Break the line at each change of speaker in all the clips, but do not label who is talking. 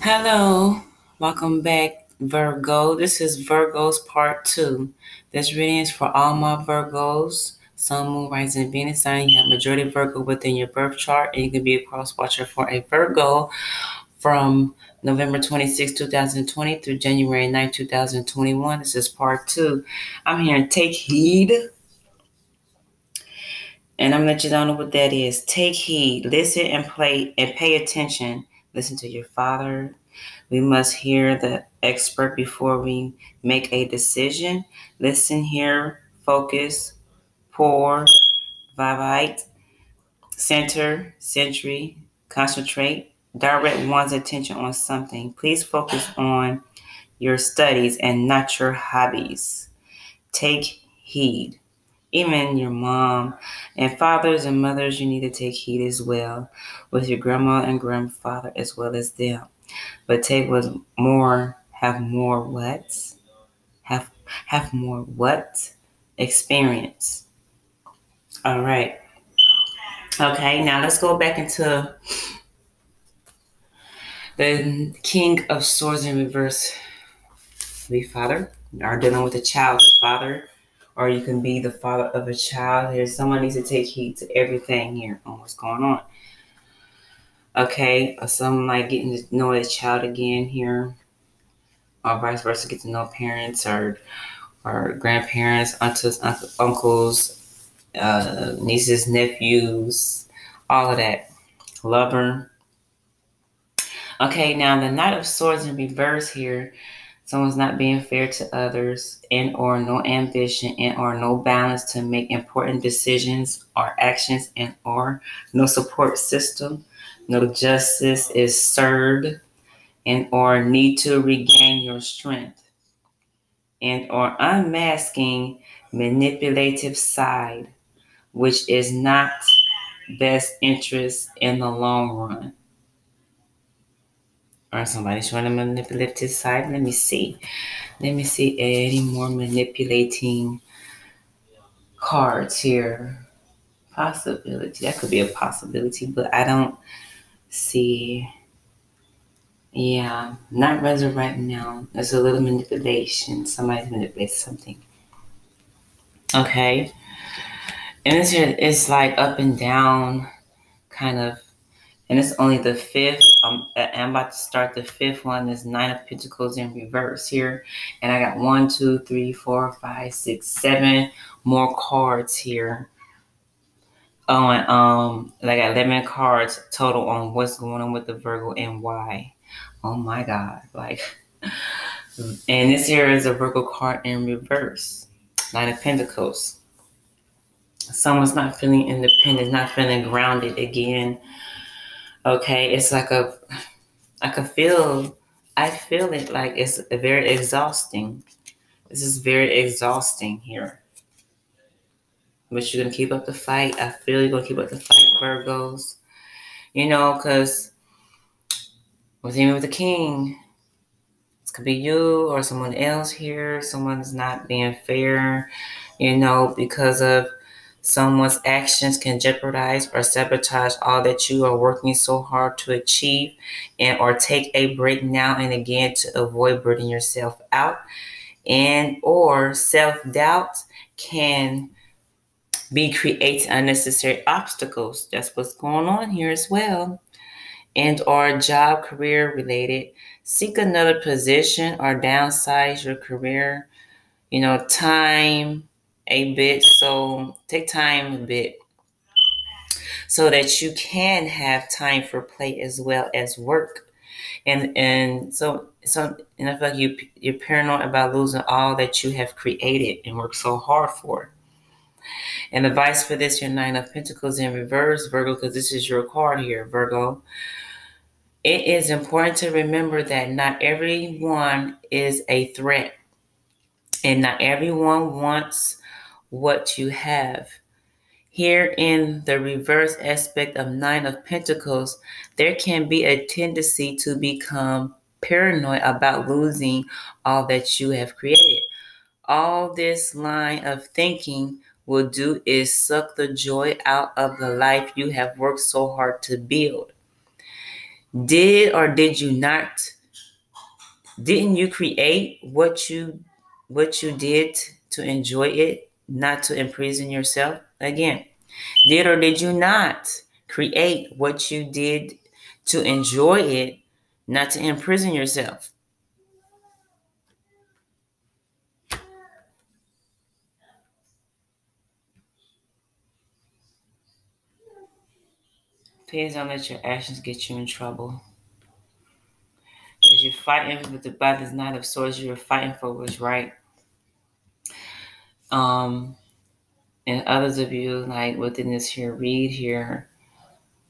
Hello, welcome back, Virgo. This is Virgo's part two. This reading is for all my Virgos, Sun, Moon, Rising, Venus sign. You have majority Virgo within your birth chart, and you can be a cross watcher for a Virgo from November 26, 2020 through January 9, 2021. This is part two. I'm here to take heed. And I'm gonna let you know what that is. Take heed, listen and play and pay attention listen to your father. We must hear the expert before we make a decision. Listen, hear, focus, pour, vivite, center, century, concentrate, direct one's attention on something. Please focus on your studies and not your hobbies. Take heed even your mom and fathers and mothers you need to take heed as well with your grandma and grandfather as well as them. But take what more have more what? Have have more what? Experience. All right. Okay now let's go back into the king of swords in reverse. The father are dealing with a child father or you can be the father of a child. Here, someone needs to take heed to everything here on what's going on. Okay, or someone like getting to know a child again here, or vice versa, get to know parents or or grandparents, aunts, uncles, uh, nieces, nephews, all of that. Lover. Okay, now the Knight of Swords in reverse here someone's not being fair to others and or no ambition and or no balance to make important decisions or actions and or no support system. No justice is served and or need to regain your strength. And or unmasking manipulative side which is not best interest in the long run or somebody's trying to manipulate his side. Let me see. Let me see any more manipulating cards here. Possibility. That could be a possibility, but I don't see. Yeah, not resurrect now. There's a little manipulation. Somebody's manipulating something. Okay. And this here is like up and down kind of and it's only the fifth. Um, I'm about to start the fifth one. Is Nine of Pentacles in reverse here, and I got one, two, three, four, five, six, seven more cards here. Oh, and um, I got eleven cards total on what's going on with the Virgo and why. Oh my God! Like, and this here is a Virgo card in reverse. Nine of Pentacles. Someone's not feeling independent, not feeling grounded again Okay, it's like a, I can feel, I feel it like it's very exhausting. This is very exhausting here. But you're gonna keep up the fight. I feel you're gonna keep up the fight, Virgos. You know, because with him with the king, it could be you or someone else here. Someone's not being fair, you know, because of Someone's actions can jeopardize or sabotage all that you are working so hard to achieve and or take a break now and again to avoid burning yourself out. And or self-doubt can be creating unnecessary obstacles. That's what's going on here as well. And or job career related. Seek another position or downsize your career. You know, time, a bit. So take time a bit so that you can have time for play as well as work. And and so so and I feel like you you're paranoid about losing all that you have created and worked so hard for. And advice for this, your nine of pentacles in reverse, Virgo, because this is your card here, Virgo. It is important to remember that not everyone is a threat. And not everyone wants what you have. Here in the reverse aspect of Nine of Pentacles, there can be a tendency to become paranoid about losing all that you have created. All this line of thinking will do is suck the joy out of the life you have worked so hard to build. Did or did you not? Didn't you create what you what you did to enjoy it, not to imprison yourself? Again, did or did you not create what you did to enjoy it, not to imprison yourself? Please don't let your actions get you in trouble. As you're fighting with the battle not of Swords, you're fighting for what's right. Um, and others of you, like within this here read here,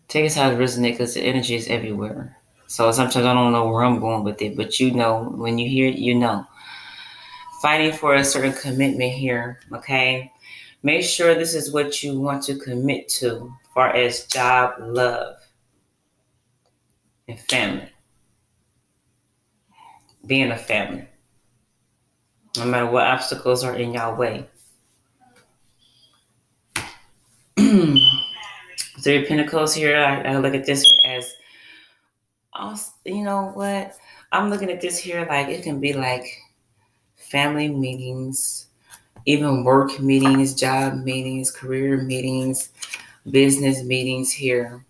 take us how it resonates because the energy is everywhere. So sometimes I don't know where I'm going with it, but you know, when you hear it, you know. Fighting for a certain commitment here, okay? Make sure this is what you want to commit to far as job, love, and family. Being a family. No matter what obstacles are in your way. Three Pentacles here. I, I look at this as, also, you know what? I'm looking at this here like it can be like family meetings, even work meetings, job meetings, career meetings, business meetings here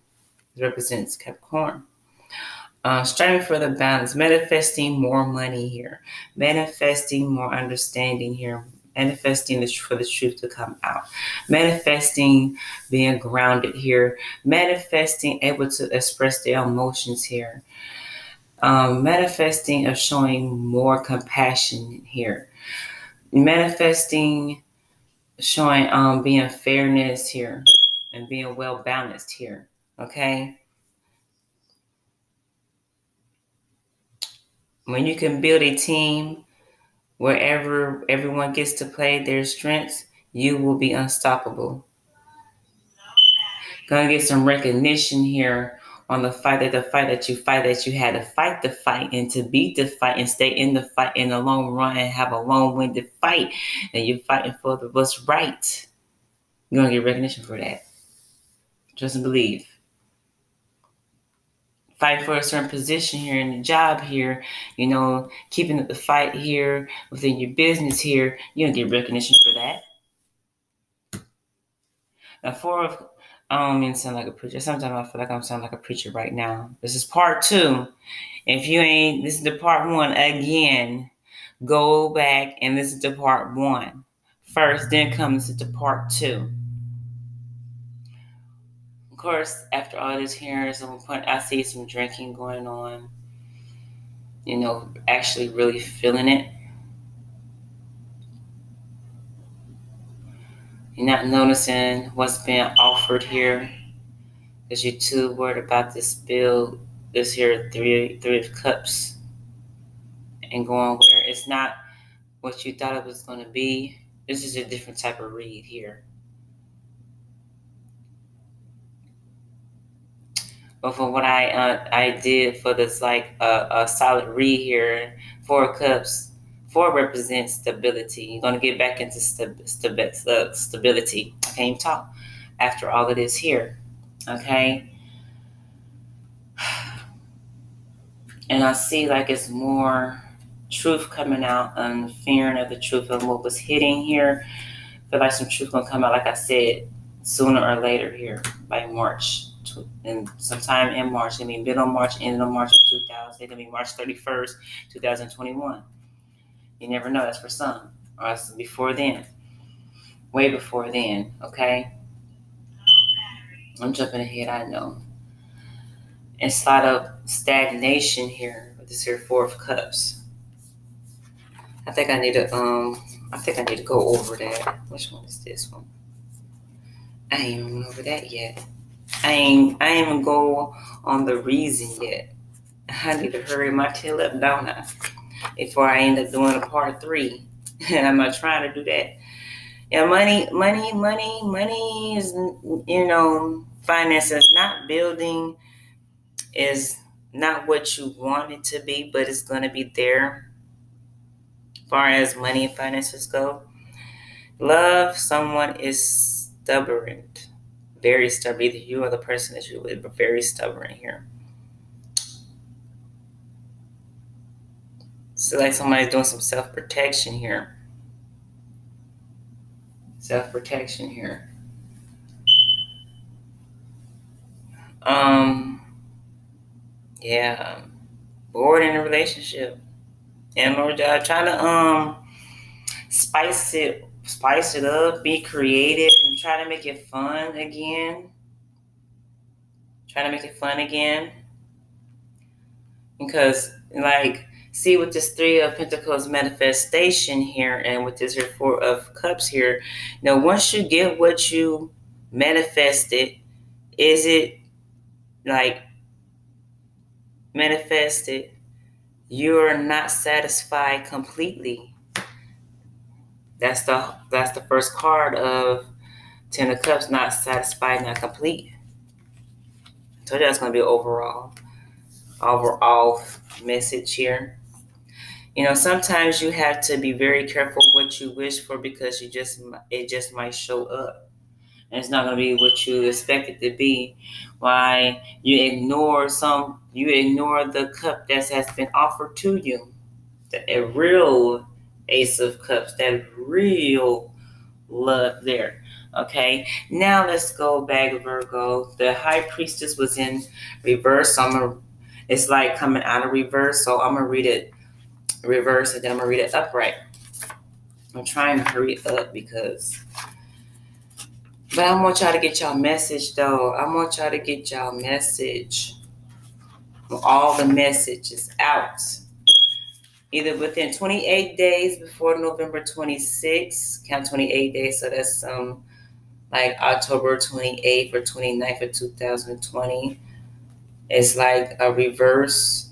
represents Capricorn. Uh, striving for the balance, manifesting more money here, manifesting more understanding here, manifesting for the truth to come out, manifesting being grounded here, manifesting able to express their emotions here, um, manifesting of showing more compassion here, manifesting showing um, being fairness here and being well balanced here. Okay. When you can build a team wherever everyone gets to play their strengths, you will be unstoppable. Gonna get some recognition here on the fight that the fight that you fight that you had to fight the fight and to beat the fight and stay in the fight in the long run and have a long-winded fight and you're fighting for the what's right. You're gonna get recognition for that. And believe. Fight for a certain position here in the job here, you know, keeping up the fight here within your business here, you don't get recognition for that. Now, four of I don't mean to sound like a preacher. Sometimes I feel like I'm sounding like a preacher right now. This is part two. If you ain't this is the part one again, go back and listen to part one first, then comes to part two course, after all this hearing, some point, I see some drinking going on. You know, actually really feeling it. You're not noticing what's being offered here because you're too worried about this bill, this here three three of cups, and going where it's not what you thought it was going to be. This is a different type of read here. But for what I uh, I did for this like uh, a solid read here, four cups, four represents stability. You're gonna get back into st- st- uh, stability. I can't even talk after all of this here. Okay. And I see like it's more truth coming out and fearing of the truth of what was hitting here. I feel like some truth gonna come out, like I said, sooner or later here by March in sometime in March. I mean, middle of March, end of March of 2000. It's gonna be March 31st, 2021. You never know. That's for some. Or else before then. Way before then. Okay. I'm jumping ahead. I know. Lot of stagnation here with this here four of cups. I think I need to um. I think I need to go over that. Which one is this one? I ain't even over that yet. I ain't I ain't even go on the reason yet. I need to hurry my tail up, don't I? Before I end up doing a part three. And I'm not trying to do that. Yeah, money, money, money, money is you know, finances not building is not what you want it to be, but it's gonna be there. Far as money and finances go. Love someone is stubborn very stubborn. Either you or the person that you're with, but very stubborn here. So like somebody's doing some self protection here. Self protection here. Um. Yeah, bored in a relationship, and Lord uh, trying to um spice it spice it up, be creative, and try to make it fun again. Try to make it fun again, because like see with this three of pentacles manifestation here and with this four of cups here know once you get what you manifested is it like manifested you're not satisfied completely that's the that's the first card of ten of cups not satisfied not complete. So that's going to be overall overall message here. You know sometimes you have to be very careful what you wish for because you just it just might show up. And it's not going to be what you expect it to be. Why you ignore some you ignore the cup that has been offered to you. The, a real ace of cups that real love there okay now let's go back virgo the high priestess was in reverse so i'm gonna it's like coming out of reverse so i'm gonna read it reverse and then I'm gonna read it upright. I'm trying to hurry up because but I want y'all to get y'all message though. I want y'all to get y'all message. All the messages out. Either within 28 days before November 26th, count 28 days, so that's um like October 28th or 29th of 2020. It's like a reverse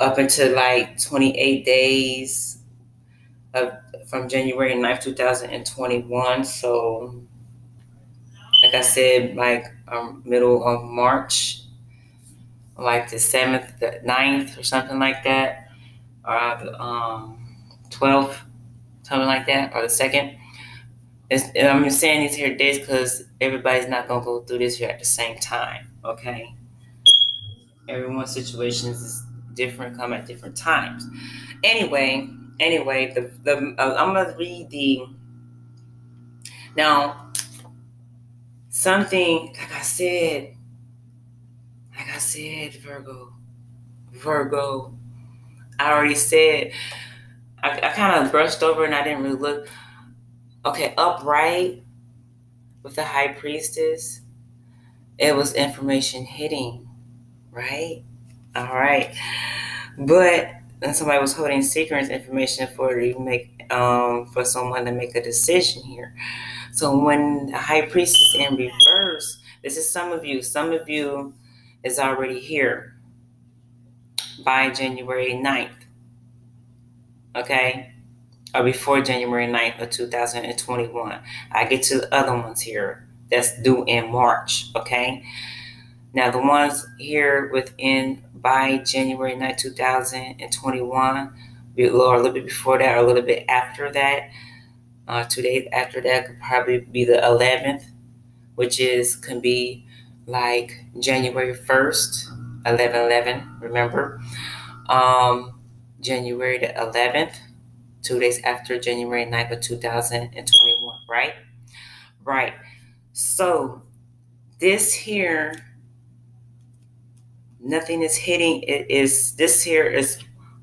up until like 28 days of from January 9th, 2021. So, like I said, like um, middle of March, like the 7th, the 9th, or something like that, or the um, 12th, something like that, or the 2nd. It's, I'm just saying these here days because everybody's not going to go through this here at the same time, okay? Everyone's situations is different come at different times. Anyway, anyway, the, the uh, I'm gonna read the now something like I said, like I said, Virgo, Virgo. I already said I, I kind of brushed over and I didn't really look. Okay, upright with the high priestess, it was information hitting, right? All right. But and somebody was holding secrets information for to make um for someone to make a decision here. So when the high priestess in reverse, this is some of you. Some of you is already here by January 9th. Okay? Or before January 9th of 2021. I get to the other ones here that's due in March. Okay? Now the ones here within by January 9, 2021, or a little bit before that, or a little bit after that. Uh, two days after that could probably be the 11th, which is can be like January 1st, 11 11, remember? Um, January the 11th, two days after January 9th of 2021, right? Right. So this here nothing is hitting. It is this here is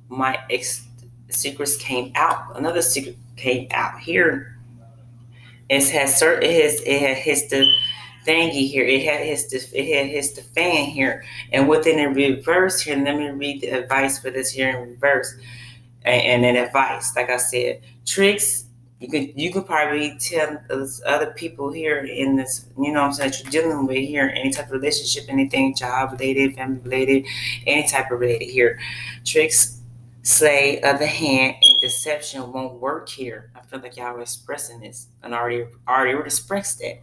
my ex- secrets came out. Another secret came out here. It has certain it has it has hits the thingy here. It had the it had the fan here. And within the reverse here, let me read the advice for this here in reverse. And, and then advice, like I said, tricks you could you could probably tell other people here in this, you know what I'm saying, you're dealing with here, any type of relationship, anything job related, family related, any type of related here. Tricks, say, other hand, and deception won't work here. I feel like y'all were expressing this and already already expressed that.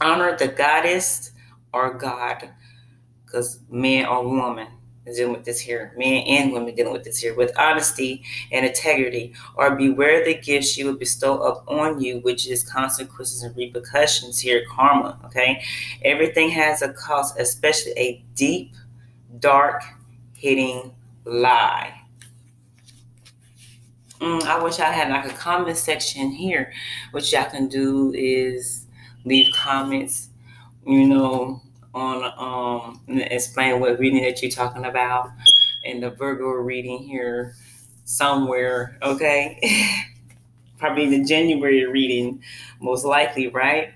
Honor the goddess or God, because man or woman dealing with this here, men and women dealing with this here, with honesty and integrity, or beware the gifts she will bestow upon you, which is consequences and repercussions here, karma. Okay, everything has a cost, especially a deep, dark, hitting lie. Mm, I wish I had like a comment section here. What y'all can do is leave comments, you know, on um explain what reading that you're talking about and the Virgo reading here somewhere, okay? Probably the January reading, most likely, right?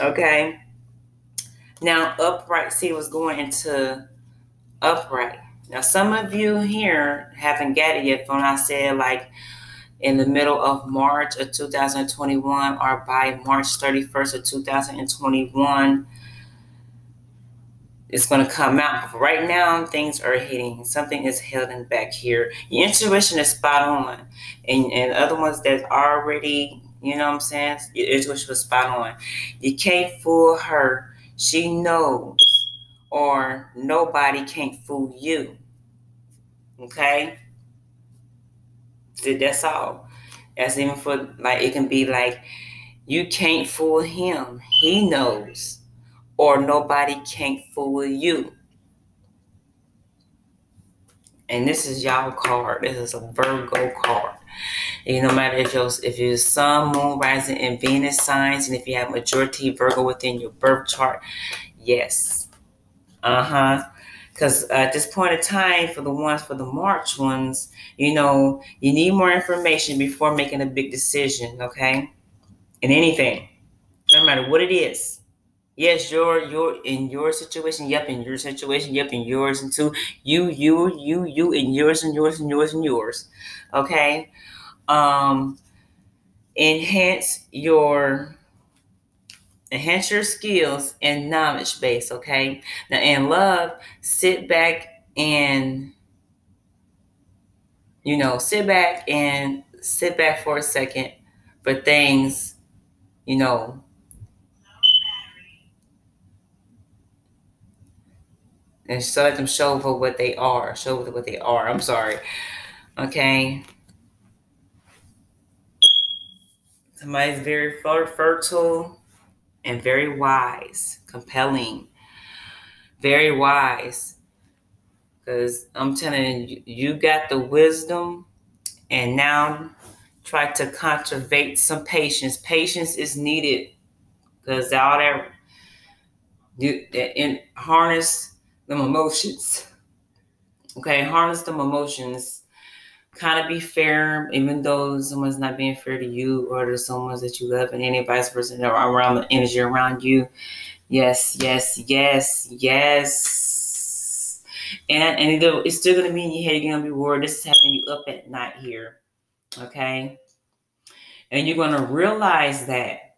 Okay. Now, upright, see what's going into upright. Now, some of you here haven't got it yet when I said like in the middle of March of 2021 or by March 31st of 2021 it's going to come out. Right now, things are hitting. Something is holding back here. Your intuition is spot on. And, and other ones that already, you know what I'm saying? Your intuition was spot on. You can't fool her. She knows. Or nobody can't fool you. Okay? That's all. That's even for, like, it can be like, you can't fool him. He knows or nobody can't fool you. And this is y'all card. This is a Virgo card. You no matter if you're if you're Sun, Moon, Rising, and Venus signs, and if you have majority Virgo within your birth chart, yes, uh huh. Because at this point in time, for the ones for the March ones, you know, you need more information before making a big decision. Okay, in anything, no matter what it is Yes, you're you're in your situation. Yep, in your situation. Yep, in yours and too. You, you, you, you, and yours and yours and yours and yours. Okay. Um, enhance your enhance your skills and knowledge base. Okay. Now, in love, sit back and you know, sit back and sit back for a second for things, you know, and so let them show for what they are. Show what they are. I'm sorry. Okay. Somebody's very fertile and very wise, compelling, very wise. Because I'm telling you, you got the wisdom, and now try to cultivate some patience. Patience is needed because all that you harness them emotions. Okay, harness them emotions. Kind of be fair, even though someone's not being fair to you or to someone that you love, and any vice versa around the energy around you. Yes, yes, yes, yes. And and it's still gonna be in your head. You're gonna be worried. This is having you up at night here. Okay, and you're gonna realize that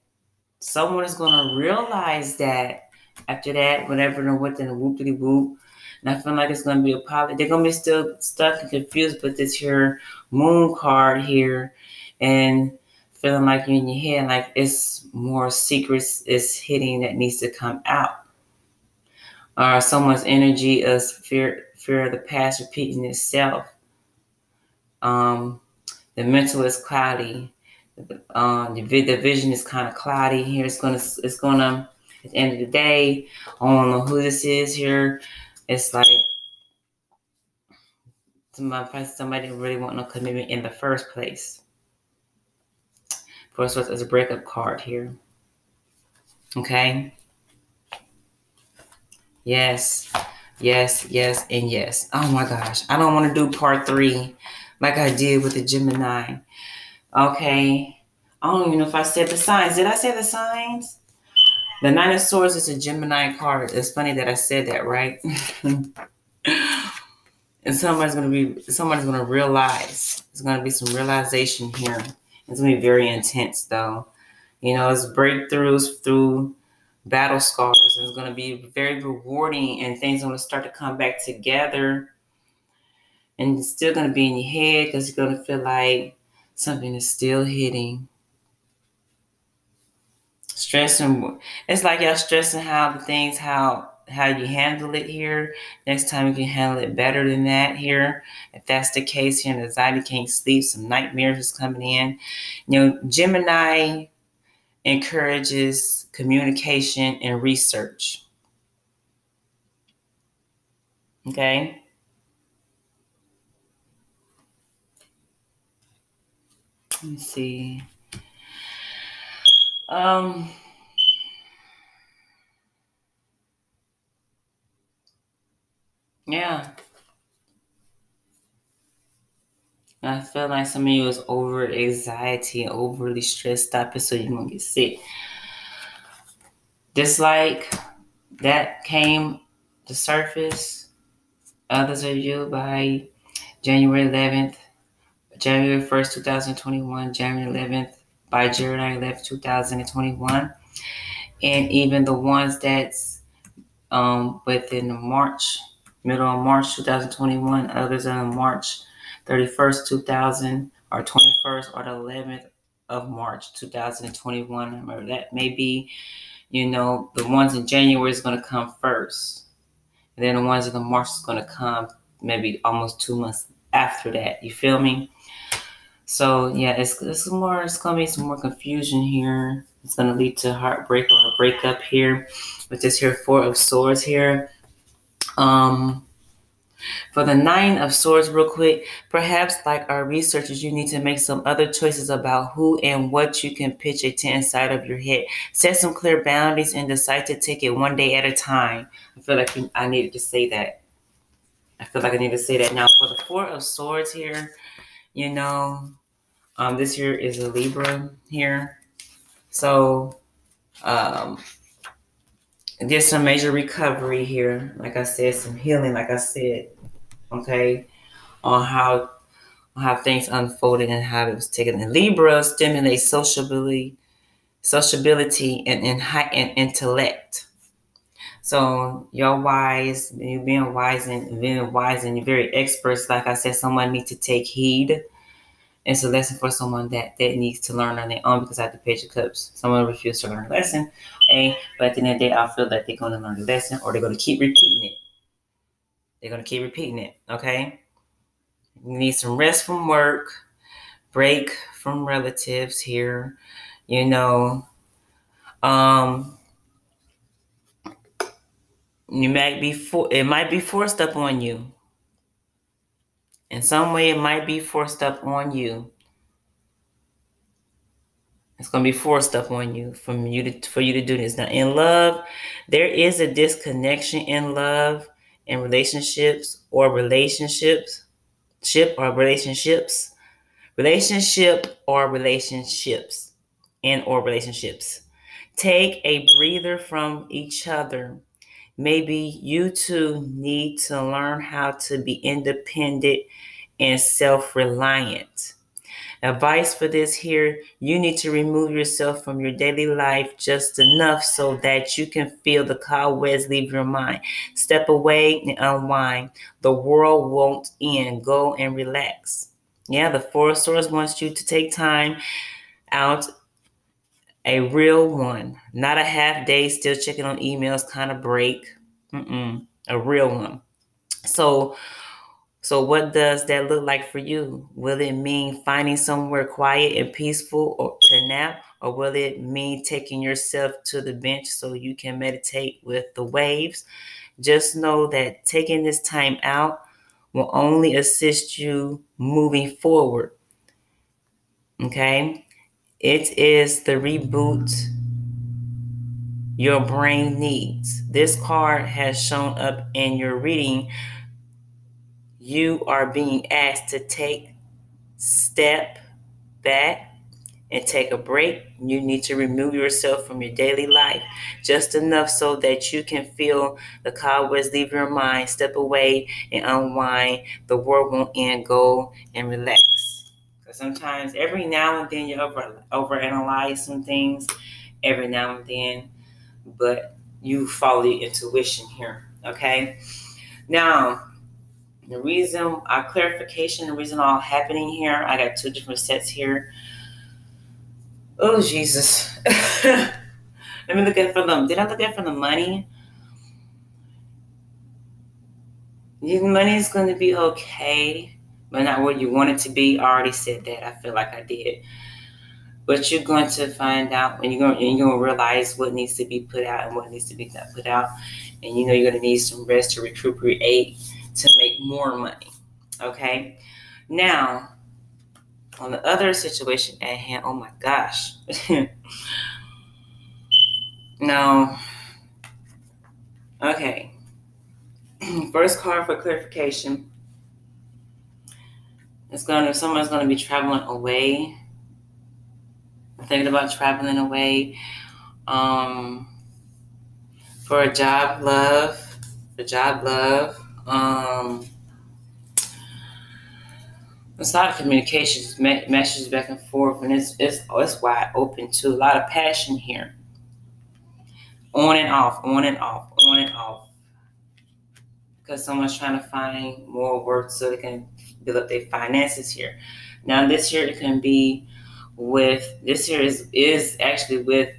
someone is gonna realize that after that, whatever and what then whoopity whoop. And I feel like it's gonna be a pilot. They're gonna be still stuck and confused with this here moon card here and feeling like you're in your head, like it's more secrets is hitting that needs to come out. Or someone's energy is fear fear of the past repeating itself. Um, the mental is cloudy. Um, the, the vision is kind of cloudy here. It's gonna it's gonna at the end of the day, I don't know who this is here. It's like somebody, somebody really want no commitment in the first place. For us, as a breakup card here. Okay. Yes, yes, yes, and yes. Oh my gosh. I don't want to do part three like I did with the Gemini. Okay. I don't even know if I said the signs. Did I say the signs? The Nine of Swords is a Gemini card. It's funny that I said that, right? and somebody's gonna be somebody's gonna realize. There's gonna be some realization here. It's gonna be very intense though. You know, it's breakthroughs through battle scars. It's gonna be very rewarding and things are gonna start to come back together. And it's still gonna be in your head because you're gonna feel like something is still hitting stressing it's like y'all stressing how the things how how you handle it here. Next time you can handle it better than that here. If that's the case your anxiety can't sleep some nightmares is coming in. You know gemini encourages communication and research. Okay? Let me see. Um, yeah. I feel like some of you is over anxiety, overly stressed out, so you're gonna get sick. Just like that came to surface, others of you by January 11th, January 1st, 2021, January 11th, by January 11th, 2021, and even the ones that's um, within the March, middle of March 2021, others are in March 31st, 2000, or 21st, or the 11th of March 2021. Remember, that may be, you know, the ones in January is going to come first. And then the ones in the March is going to come maybe almost two months after that. You feel me? So yeah, it's it's more it's gonna be some more confusion here. It's gonna lead to heartbreak or a breakup here with this here four of swords here. Um for the Nine of Swords, real quick, perhaps like our researchers, you need to make some other choices about who and what you can pitch it to inside of your head. Set some clear boundaries and decide to take it one day at a time. I feel like I needed to say that. I feel like I need to say that now. For the Four of Swords here, you know, um, this year is a Libra here. So, um, there's some major recovery here. Like I said, some healing, like I said, okay, on how on how things unfolded and how it was taken. And Libra stimulates sociability, sociability and, and high and intellect. So you're wise, you're being wise and being wise and you're very experts. Like I said, someone needs to take heed. It's a lesson for someone that, that needs to learn on their own because I have the page of cups. Someone refused to learn a lesson. A, but at the end of the day, I feel that they're gonna learn the lesson or they're gonna keep repeating it. They're gonna keep repeating it, okay? You need some rest from work, break from relatives here, you know. Um you might be for it might be forced up on you. In some way it might be forced up on you. It's gonna be forced up on you from you to for you to do this. Now in love, there is a disconnection in love in relationships or relationships, ship or relationships, relationship or relationships, and or relationships. Take a breather from each other Maybe you two need to learn how to be independent and self reliant. Advice for this here you need to remove yourself from your daily life just enough so that you can feel the cobwebs leave your mind. Step away and unwind. The world won't end. Go and relax. Yeah, the Four wants you to take time out a real one, not a half day still checking on emails kind of break. Mm-mm, a real one. So, so what does that look like for you? Will it mean finding somewhere quiet and peaceful or to nap, or will it mean taking yourself to the bench so you can meditate with the waves? Just know that taking this time out will only assist you moving forward. Okay? It is the reboot your brain needs. This card has shown up in your reading. You are being asked to take step back and take a break. You need to remove yourself from your daily life just enough so that you can feel the cobwebs leave your mind, step away and unwind. The world won't end. Go and relax. Sometimes every now and then you over overanalyze some things every now and then, but you follow your intuition here. Okay. Now, the reason our clarification, the reason all happening here, I got two different sets here. Oh Jesus. Let me look at for them. Did I look at for the money? Your money is going to be okay but not what you want it to be. I already said that. I feel like I did. But you're going to find out and you're going, and you're going to realize what needs to be put out and what needs to be not put out. And you know you're going to need some rest to recuperate to make more money. Okay? Now, on the other situation at hand, oh my gosh. now, Okay. First card for clarification. It's gonna someone's gonna be traveling away. Thinking about traveling away. Um for a job love. For job love. Um it's a lot of communications, messages back and forth, and it's it's it's wide open to a lot of passion here. On and off, on and off, on and off. Because someone's trying to find more work so they can build up their finances here. Now this year it can be with this year is is actually with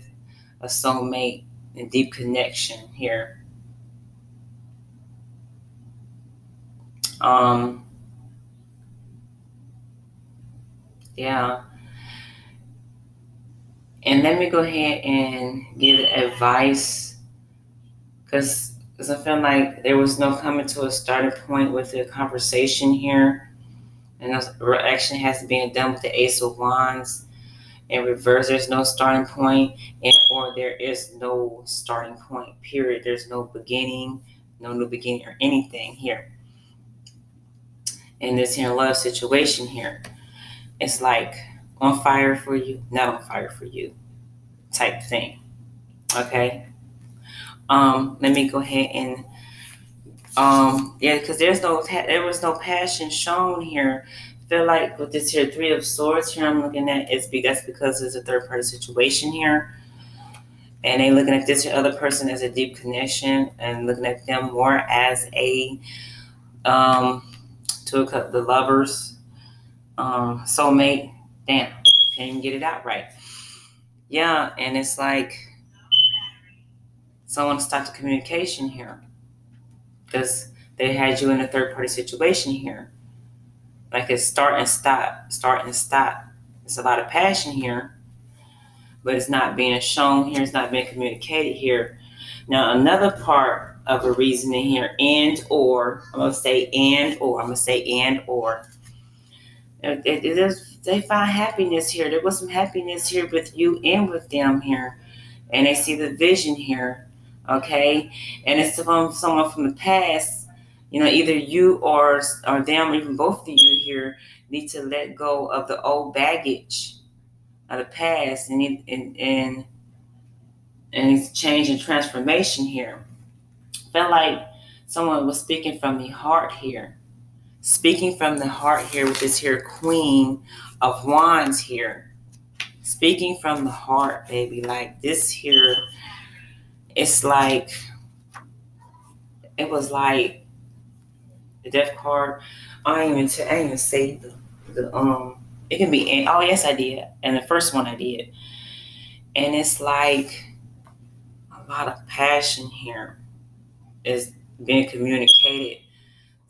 a soulmate and deep connection here. Um Yeah. And let me go ahead and give advice because because I feel like there was no coming to a starting point with the conversation here. And the action has to be done with the Ace of Wands. In reverse, there's no starting point, and or there is no starting point, period. There's no beginning, no new beginning or anything here. In this here love situation here it's like on fire for you, not on fire for you type thing. Okay. Um, let me go ahead and um yeah, because there's no there was no passion shown here. feel like with this here three of swords here I'm looking at it's because because it's a third party situation here. And they looking at this other person as a deep connection and looking at them more as a um to the lovers um, soulmate. Damn, can't even get it out right. Yeah, and it's like someone stopped the communication here because they had you in a third party situation here. Like it's start and stop, start and stop. It's a lot of passion here, but it's not being shown here. It's not being communicated here. Now, another part of a reasoning here, and or I'm gonna say and or I'm gonna say and or it, it, they find happiness here. There was some happiness here with you and with them here. And they see the vision here. Okay. And it's from someone from the past. You know, either you or or them, or even both of you here, need to let go of the old baggage of the past and and and, and it's change and transformation here. Felt like someone was speaking from the heart here Speaking from the heart here with this here Queen of Wands here. Speaking from the heart, baby. Like this here, it's like, it was like the death card. I ain't even, t- I ain't even say the, the, um, it can be, oh, yes, I did. And the first one I did. And it's like a lot of passion here is being communicated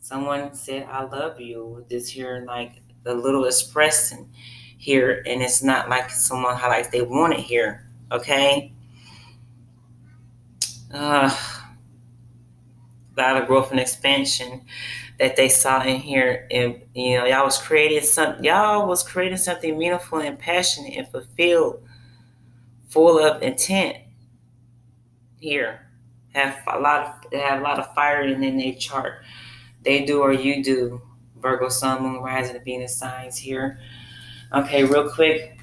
someone said I love you this here like the little expressing here and it's not like someone like they want it here okay uh a lot of growth and expansion that they saw in here and you know y'all was creating some y'all was creating something meaningful and passionate and fulfilled full of intent here have a lot of they have a lot of fire in their chart they do or you do. Virgo, Sun, Moon, Rising, Venus signs here. Okay, real quick.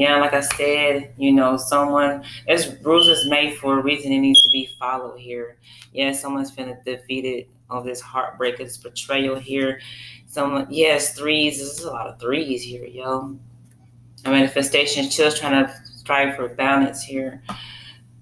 Yeah, like I said, you know, someone, as rules is made for a reason, it needs to be followed here. Yeah, someone's feeling defeated of this heartbreak, this betrayal here. Someone, yes, threes. This is a lot of threes here, yo. A manifestation, chills trying to strive for balance here.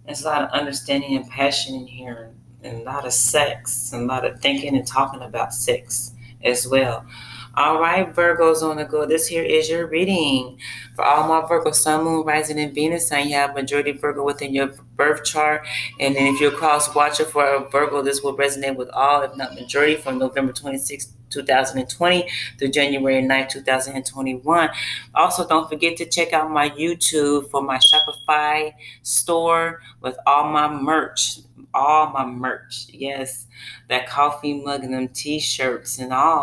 There's a lot of understanding and passion in here and a lot of sex and a lot of thinking and talking about sex as well. All right, Virgos on the go. This here is your reading. For all my Virgo, Sun, Moon, Rising, and Venus, and you have majority Virgo within your birth chart. And then if you're cross watcher for a Virgo, this will resonate with all, if not majority, from November 26th 2020 through January 9, 2021. Also, don't forget to check out my YouTube for my Shopify store with all my merch all my merch. Yes, that coffee mug and them t-shirts and all.